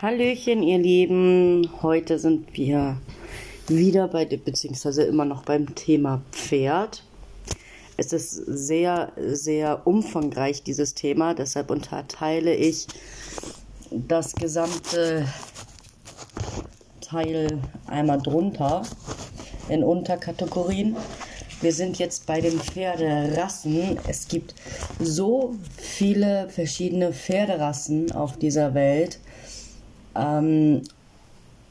Hallöchen, ihr Lieben. Heute sind wir wieder bei, beziehungsweise immer noch beim Thema Pferd. Es ist sehr, sehr umfangreich, dieses Thema. Deshalb unterteile ich das gesamte Teil einmal drunter in Unterkategorien. Wir sind jetzt bei den Pferderassen. Es gibt so viele verschiedene Pferderassen auf dieser Welt. Ähm,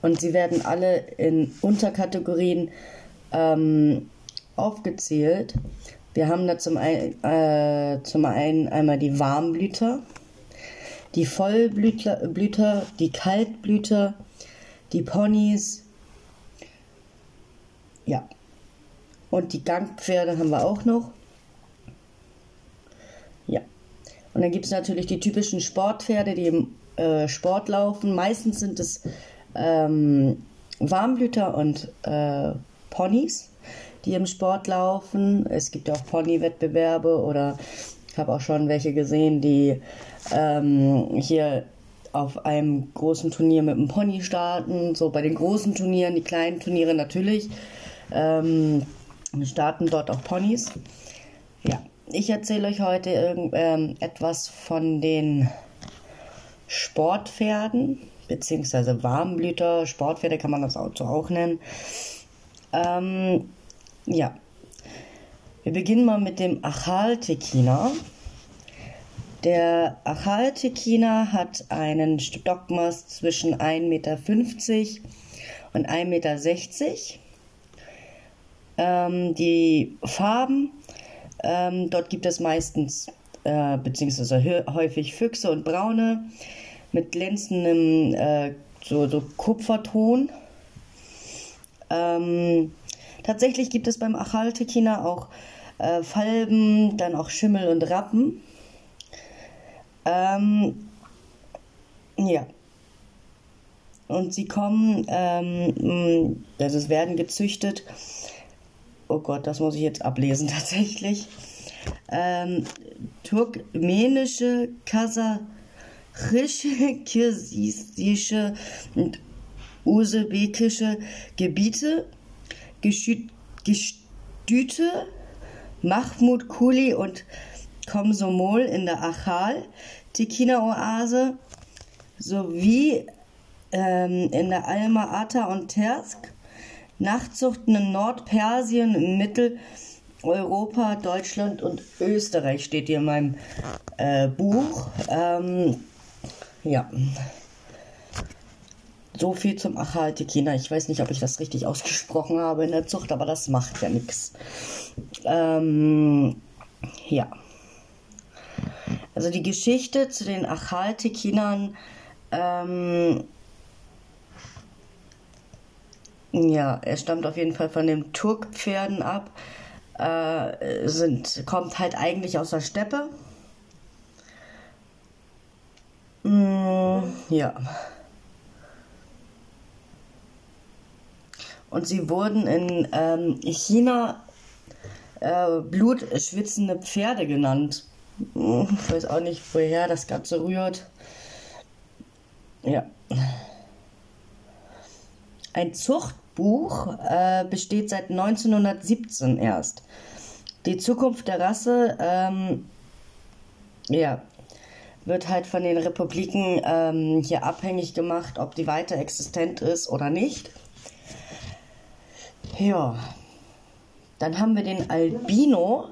und sie werden alle in Unterkategorien ähm, aufgezählt. Wir haben da zum, ein, äh, zum einen einmal die Warmblüter, die Vollblüter, Blüter, die Kaltblüter, die Ponys. Ja. Und die Gangpferde haben wir auch noch. Ja. Und dann gibt es natürlich die typischen Sportpferde, die im äh, Sport laufen. Meistens sind es ähm, Warmblüter und äh, Ponys, die im Sport laufen. Es gibt auch Pony-Wettbewerbe oder ich habe auch schon welche gesehen, die ähm, hier auf einem großen Turnier mit einem Pony starten. So bei den großen Turnieren, die kleinen Turniere natürlich, ähm, starten dort auch Ponys. Ja, ich erzähle euch heute irgend, ähm, etwas von den Sportpferden, beziehungsweise Warmblüter, Sportpferde kann man das Auto auch nennen. Ähm, ja, wir beginnen mal mit dem Achaltekina. Der Achaltekina hat einen Stockmaß zwischen 1,50 Meter und 1,60 Meter. Ähm, die Farben, ähm, dort gibt es meistens äh, beziehungsweise häufig Füchse und Braune mit glänzendem äh, so, so Kupferton. Ähm, tatsächlich gibt es beim Achaltekina auch äh, Falben, dann auch Schimmel und Rappen. Ähm, ja. Und sie kommen, ähm, also es werden gezüchtet. Oh Gott, das muss ich jetzt ablesen tatsächlich ähm, turkmenische, kasachische, kirgisische und usbekische Gebiete, Gestüte, Mahmud Kuli und Komsomol in der Achal, Tekina-Oase sowie ähm, in der Alma Ata und Tersk, Nachzuchten in Nordpersien, im Mittel- Europa, Deutschland und Österreich steht hier in meinem äh, Buch. Ähm, ja. So viel zum Achaltekina. Ich weiß nicht, ob ich das richtig ausgesprochen habe in der Zucht, aber das macht ja nichts. Ähm, ja. Also die Geschichte zu den Achaltekinern. Ähm, ja, er stammt auf jeden Fall von den Turkpferden ab äh, sind, kommt halt eigentlich aus der Steppe. Mm, ja. Und sie wurden in ähm, China äh, blutschwitzende Pferde genannt. Ich weiß auch nicht, woher das Ganze rührt. Ja. Ein Zucht Buch äh, besteht seit 1917 erst. Die Zukunft der Rasse ähm, ja, wird halt von den Republiken ähm, hier abhängig gemacht, ob die weiter existent ist oder nicht. Ja, dann haben wir den Albino.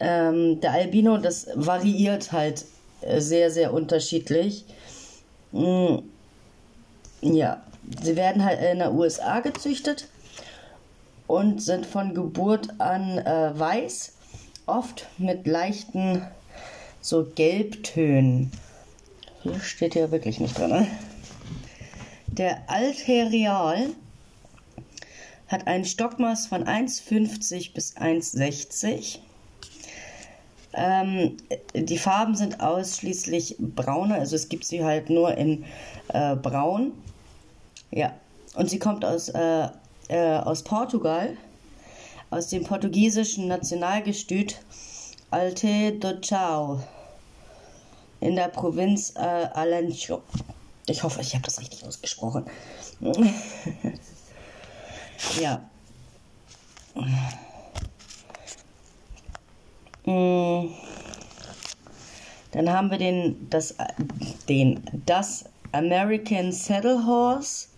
Ähm, der Albino, das variiert halt äh, sehr, sehr unterschiedlich. Hm, ja, Sie werden halt in der USA gezüchtet und sind von Geburt an äh, weiß, oft mit leichten so Gelbtönen. Hier steht ja wirklich nicht drin. Ne? Der Alterial hat ein Stockmaß von 1,50 bis 1,60. Ähm, die Farben sind ausschließlich braune, also es gibt sie halt nur in äh, braun. Ja, und sie kommt aus, äh, äh, aus Portugal, aus dem portugiesischen Nationalgestüt Alte do Chao. in der Provinz äh, Alencho. Ich hoffe, ich habe das richtig ausgesprochen. ja. Mm. Dann haben wir den, das, den, das American Saddle Horse.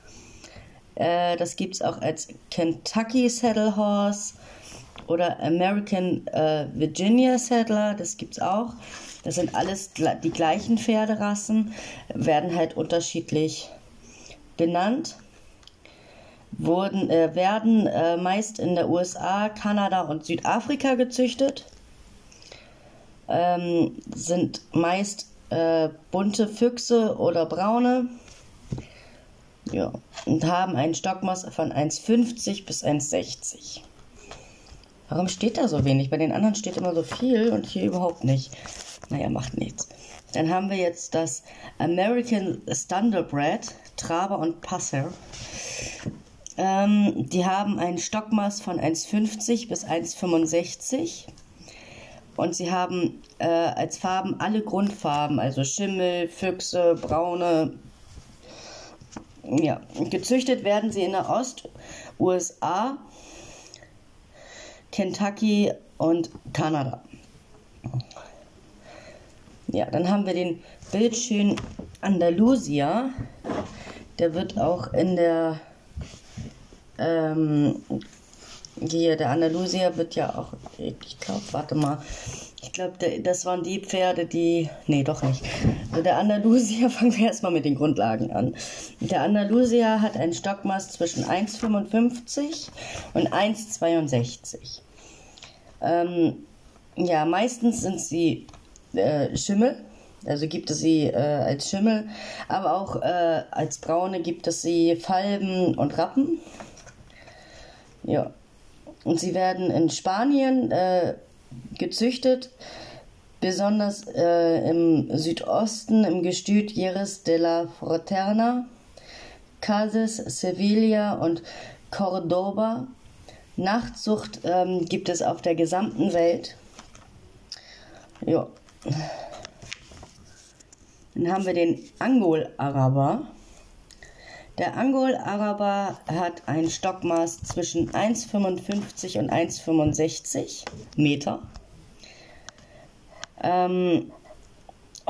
Äh, das gibt es auch als Kentucky Saddle Horse oder American äh, Virginia Saddler. Das gibt es auch. Das sind alles die gleichen Pferderassen, werden halt unterschiedlich benannt. Wurden, äh, werden äh, meist in der USA, Kanada und Südafrika gezüchtet. Ähm, sind meist äh, bunte Füchse oder braune. Ja, und haben einen Stockmaß von 1,50 bis 1,60. Warum steht da so wenig? Bei den anderen steht immer so viel und hier überhaupt nicht. Naja, macht nichts. Dann haben wir jetzt das American Standardbred, Traber und Passer. Ähm, die haben ein Stockmaß von 1,50 bis 1,65 und sie haben äh, als Farben alle Grundfarben, also Schimmel, Füchse, braune. Ja, gezüchtet werden sie in der Ost-USA, Kentucky und Kanada. Ja, dann haben wir den bildschönen Andalusia. Der wird auch in der ähm, hier, der Andalusia wird ja auch, ich glaube, warte mal, ich glaube, das waren die Pferde, die, nee, doch nicht. Also der Andalusia, fangen wir erstmal mit den Grundlagen an. Der Andalusia hat ein Stockmaß zwischen 1,55 und 1,62. Ähm, ja, meistens sind sie äh, Schimmel, also gibt es sie äh, als Schimmel, aber auch äh, als Braune gibt es sie Falben und Rappen. Ja. Und sie werden in Spanien äh, gezüchtet, besonders äh, im Südosten im Gestüt Jerez de la Fraterna, Cádiz, Sevilla und Cordoba. Nachtzucht ähm, gibt es auf der gesamten Welt. Ja. Dann haben wir den Angol-Araber. Der Angol-Araber hat ein Stockmaß zwischen 1,55 und 1,65 Meter. Ähm,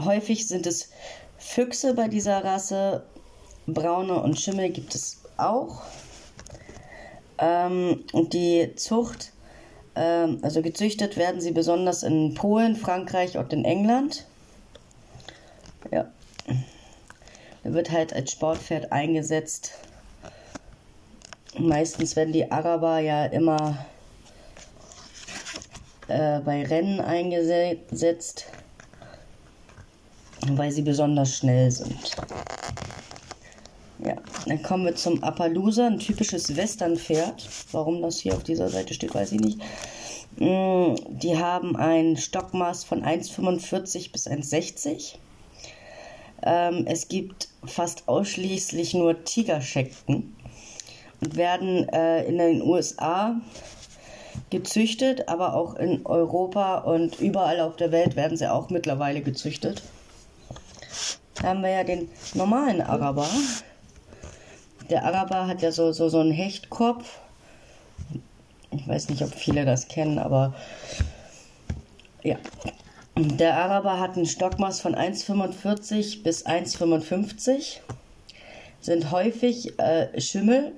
häufig sind es Füchse bei dieser Rasse. Braune und Schimmel gibt es auch. Ähm, und die Zucht, ähm, also gezüchtet werden sie besonders in Polen, Frankreich und in England. Ja. Er wird halt als Sportpferd eingesetzt. Meistens werden die Araber ja immer äh, bei Rennen eingesetzt, weil sie besonders schnell sind. Ja, dann kommen wir zum Appaloosa, ein typisches Westernpferd. Warum das hier auf dieser Seite steht, weiß ich nicht. Mm, die haben ein Stockmaß von 1,45 bis 1,60. Ähm, es gibt fast ausschließlich nur Tigerscheckten und werden äh, in den USA gezüchtet, aber auch in Europa und überall auf der Welt werden sie auch mittlerweile gezüchtet. Da haben wir ja den normalen Araber der Araber hat ja so, so, so einen Hechtkopf. Ich weiß nicht, ob viele das kennen, aber ja. Der Araber hat ein Stockmaß von 1,45 bis 1,55. Sind häufig äh, Schimmel.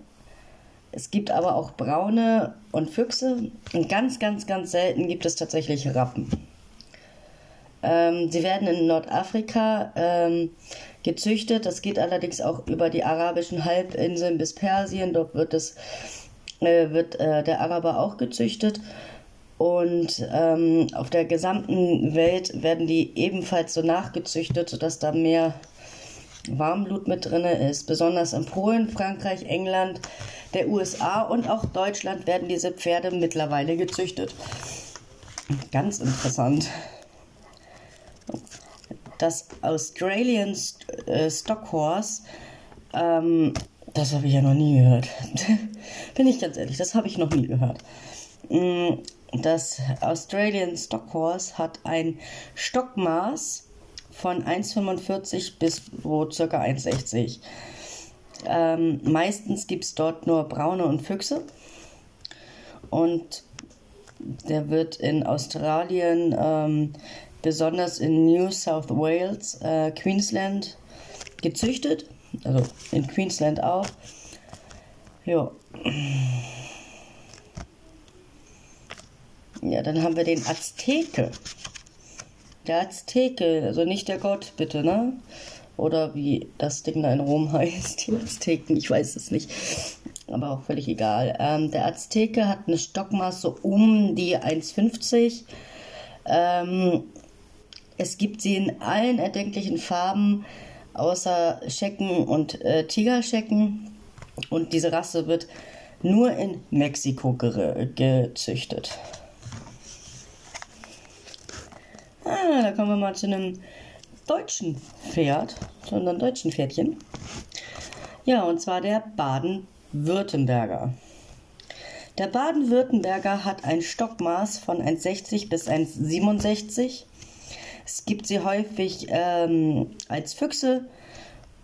Es gibt aber auch braune und Füchse. Und ganz, ganz, ganz selten gibt es tatsächlich Rappen. Ähm, sie werden in Nordafrika ähm, gezüchtet. Das geht allerdings auch über die arabischen Halbinseln bis Persien. Dort wird, es, äh, wird äh, der Araber auch gezüchtet. Und ähm, auf der gesamten Welt werden die ebenfalls so nachgezüchtet, sodass da mehr Warmblut mit drin ist. Besonders in Polen, Frankreich, England, der USA und auch Deutschland werden diese Pferde mittlerweile gezüchtet. Ganz interessant das Australian St äh, Stockhorse, ähm, das habe ich ja noch nie gehört. Bin ich ganz ehrlich, das habe ich noch nie gehört. Das Australian Stockhorse hat ein Stockmaß von 1,45 bis wo circa 1,60. Ähm, meistens gibt es dort nur Braune und Füchse. Und der wird in Australien, ähm, besonders in New South Wales, äh, Queensland, gezüchtet. Also in Queensland auch. Ja. Ja, dann haben wir den Azteke. Der Azteke, also nicht der Gott, bitte, ne? Oder wie das Ding da in Rom heißt, die Azteken, ich weiß es nicht. Aber auch völlig egal. Ähm, der Azteke hat eine Stockmaße um die 1,50. Ähm, es gibt sie in allen erdenklichen Farben, außer Schecken und äh, Tigerschecken. Und diese Rasse wird nur in Mexiko ge gezüchtet. Ah, da kommen wir mal zu einem deutschen Pferd, zu unserem deutschen Pferdchen. Ja, und zwar der Baden-Württemberger. Der Baden-Württemberger hat ein Stockmaß von 1,60 bis 1,67. Es gibt sie häufig ähm, als Füchse,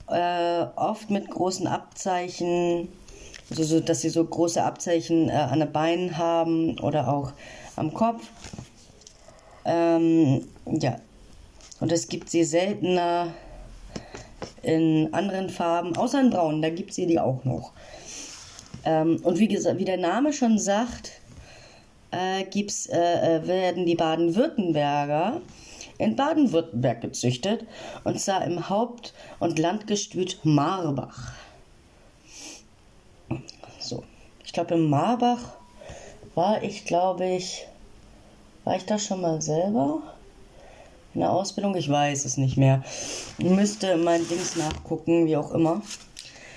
äh, oft mit großen Abzeichen, also so, dass sie so große Abzeichen äh, an den Beinen haben oder auch am Kopf. Ähm, ja. Und es gibt sie seltener in anderen Farben, außer in Braun, da gibt es sie die auch noch. Ähm, und wie, gesagt, wie der Name schon sagt, äh, gibt's, äh, äh, werden die Baden-Württemberger in Baden-Württemberg gezüchtet, und zwar im Haupt- und Landgestüt Marbach. So, ich glaube, im Marbach war ich, glaube ich, war ich da schon mal selber? In der Ausbildung? Ich weiß es nicht mehr. Müsste mein Dings nachgucken, wie auch immer.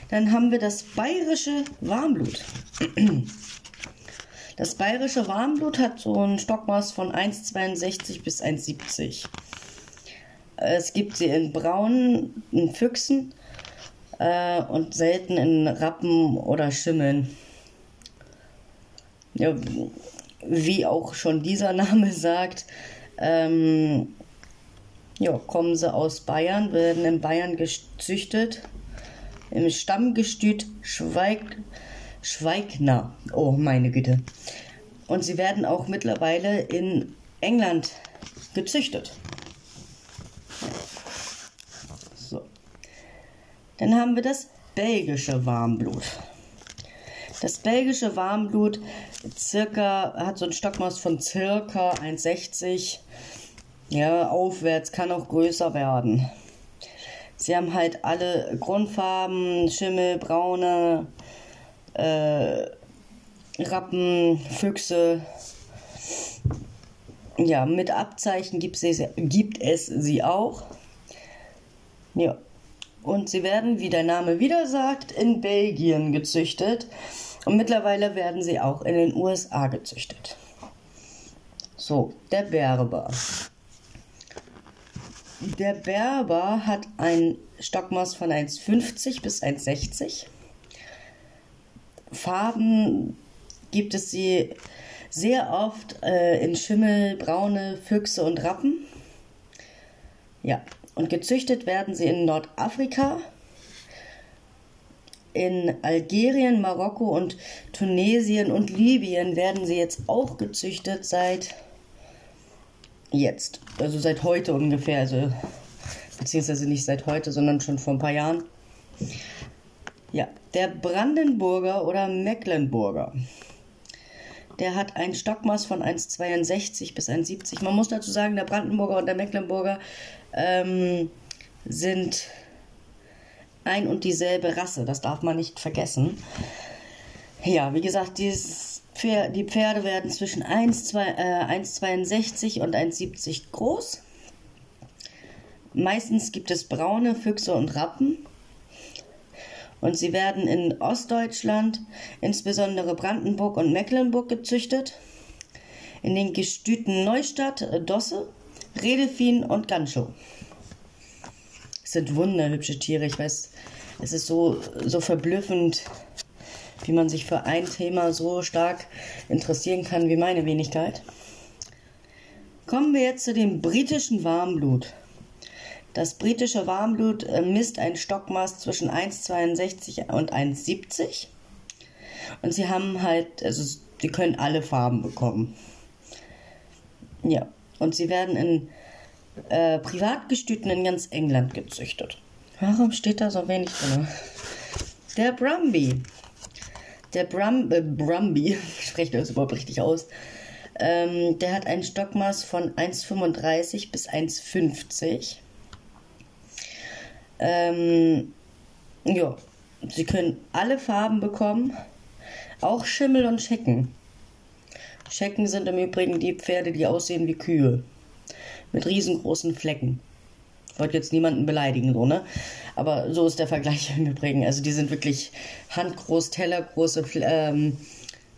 Dann haben wir das bayerische Warmblut. Das bayerische Warmblut hat so ein Stockmaß von 1,62 bis 1,70. Es gibt sie in braunen, in Füchsen äh, und selten in Rappen oder Schimmeln. Ja, wie auch schon dieser Name sagt, ähm, ja, kommen sie aus Bayern, werden in Bayern gezüchtet. Im Stammgestüt Schweig, Schweigner. Oh, meine Güte. Und sie werden auch mittlerweile in England gezüchtet. So. Dann haben wir das belgische Warmblut. Das belgische Warmblut circa, hat so ein Stockmaß von circa 1,60. Ja, aufwärts, kann auch größer werden. Sie haben halt alle Grundfarben, Schimmel, braune, äh, Rappen, Füchse. Ja, mit Abzeichen gibt es, gibt es sie auch. Ja. Und sie werden, wie der Name wieder sagt, in Belgien gezüchtet. Und mittlerweile werden sie auch in den USA gezüchtet. So, der Berber. Der Berber hat ein Stockmaß von 1,50 bis 1,60. Farben gibt es sie sehr oft äh, in Schimmel, braune Füchse und Rappen. Ja, und gezüchtet werden sie in Nordafrika, in Algerien, Marokko und Tunesien und Libyen werden sie jetzt auch gezüchtet seit jetzt, also seit heute ungefähr, also beziehungsweise nicht seit heute, sondern schon vor ein paar Jahren. Ja, der Brandenburger oder Mecklenburger. Der hat ein Stockmaß von 1,62 bis 1,70. Man muss dazu sagen, der Brandenburger und der Mecklenburger ähm, sind ein und dieselbe Rasse. Das darf man nicht vergessen. Ja, wie gesagt, Pferd, die Pferde werden zwischen 1,62 äh, und 1,70 groß. Meistens gibt es braune Füchse und Rappen. Und sie werden in Ostdeutschland, insbesondere Brandenburg und Mecklenburg, gezüchtet. In den Gestüten Neustadt, Dosse, Redefin und Ganchow sind wunderhübsche Tiere. Ich weiß, es ist so, so verblüffend, wie man sich für ein Thema so stark interessieren kann wie meine Wenigkeit. Kommen wir jetzt zu dem britischen Warmblut. Das britische Warmblut äh, misst ein Stockmaß zwischen 1,62 und 1,70. Und sie haben halt, also sie können alle Farben bekommen. Ja, und sie werden in äh, Privatgestüten in ganz England gezüchtet. Warum steht da so wenig drin? Der Brumby. Der Brum, äh, Brumby, spreche das überhaupt richtig aus, ähm, der hat ein Stockmaß von 1,35 bis 1,50. Ähm, ja, sie können alle Farben bekommen, auch Schimmel und Schecken. Schecken sind im Übrigen die Pferde, die aussehen wie Kühe. Mit riesengroßen Flecken. Ich wollte jetzt niemanden beleidigen, so, ne? Aber so ist der Vergleich im Übrigen. Also die sind wirklich handgroß, tellergroße, ähm,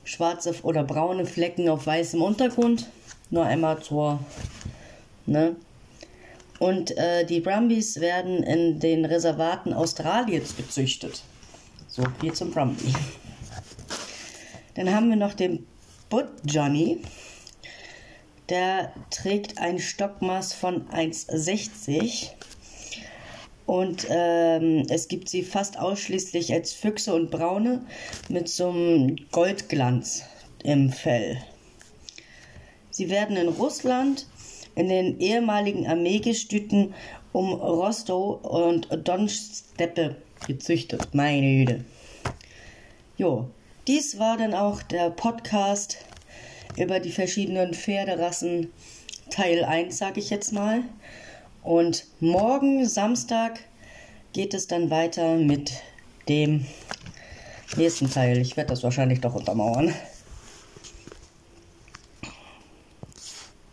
schwarze oder braune Flecken auf weißem Untergrund. Nur einmal zur, ne? Und äh, die Brumbies werden in den Reservaten Australiens gezüchtet. So viel zum Brumby. Dann haben wir noch den Butt Johnny. Der trägt ein Stockmaß von 1,60 und ähm, es gibt sie fast ausschließlich als Füchse und Braune mit so einem Goldglanz im Fell. Sie werden in Russland in den ehemaligen Armeegestüten um Rostow und Donsteppe gezüchtet. Meine Güte. Jo, dies war dann auch der Podcast über die verschiedenen Pferderassen Teil 1, sage ich jetzt mal. Und morgen, Samstag, geht es dann weiter mit dem nächsten Teil. Ich werde das wahrscheinlich doch untermauern.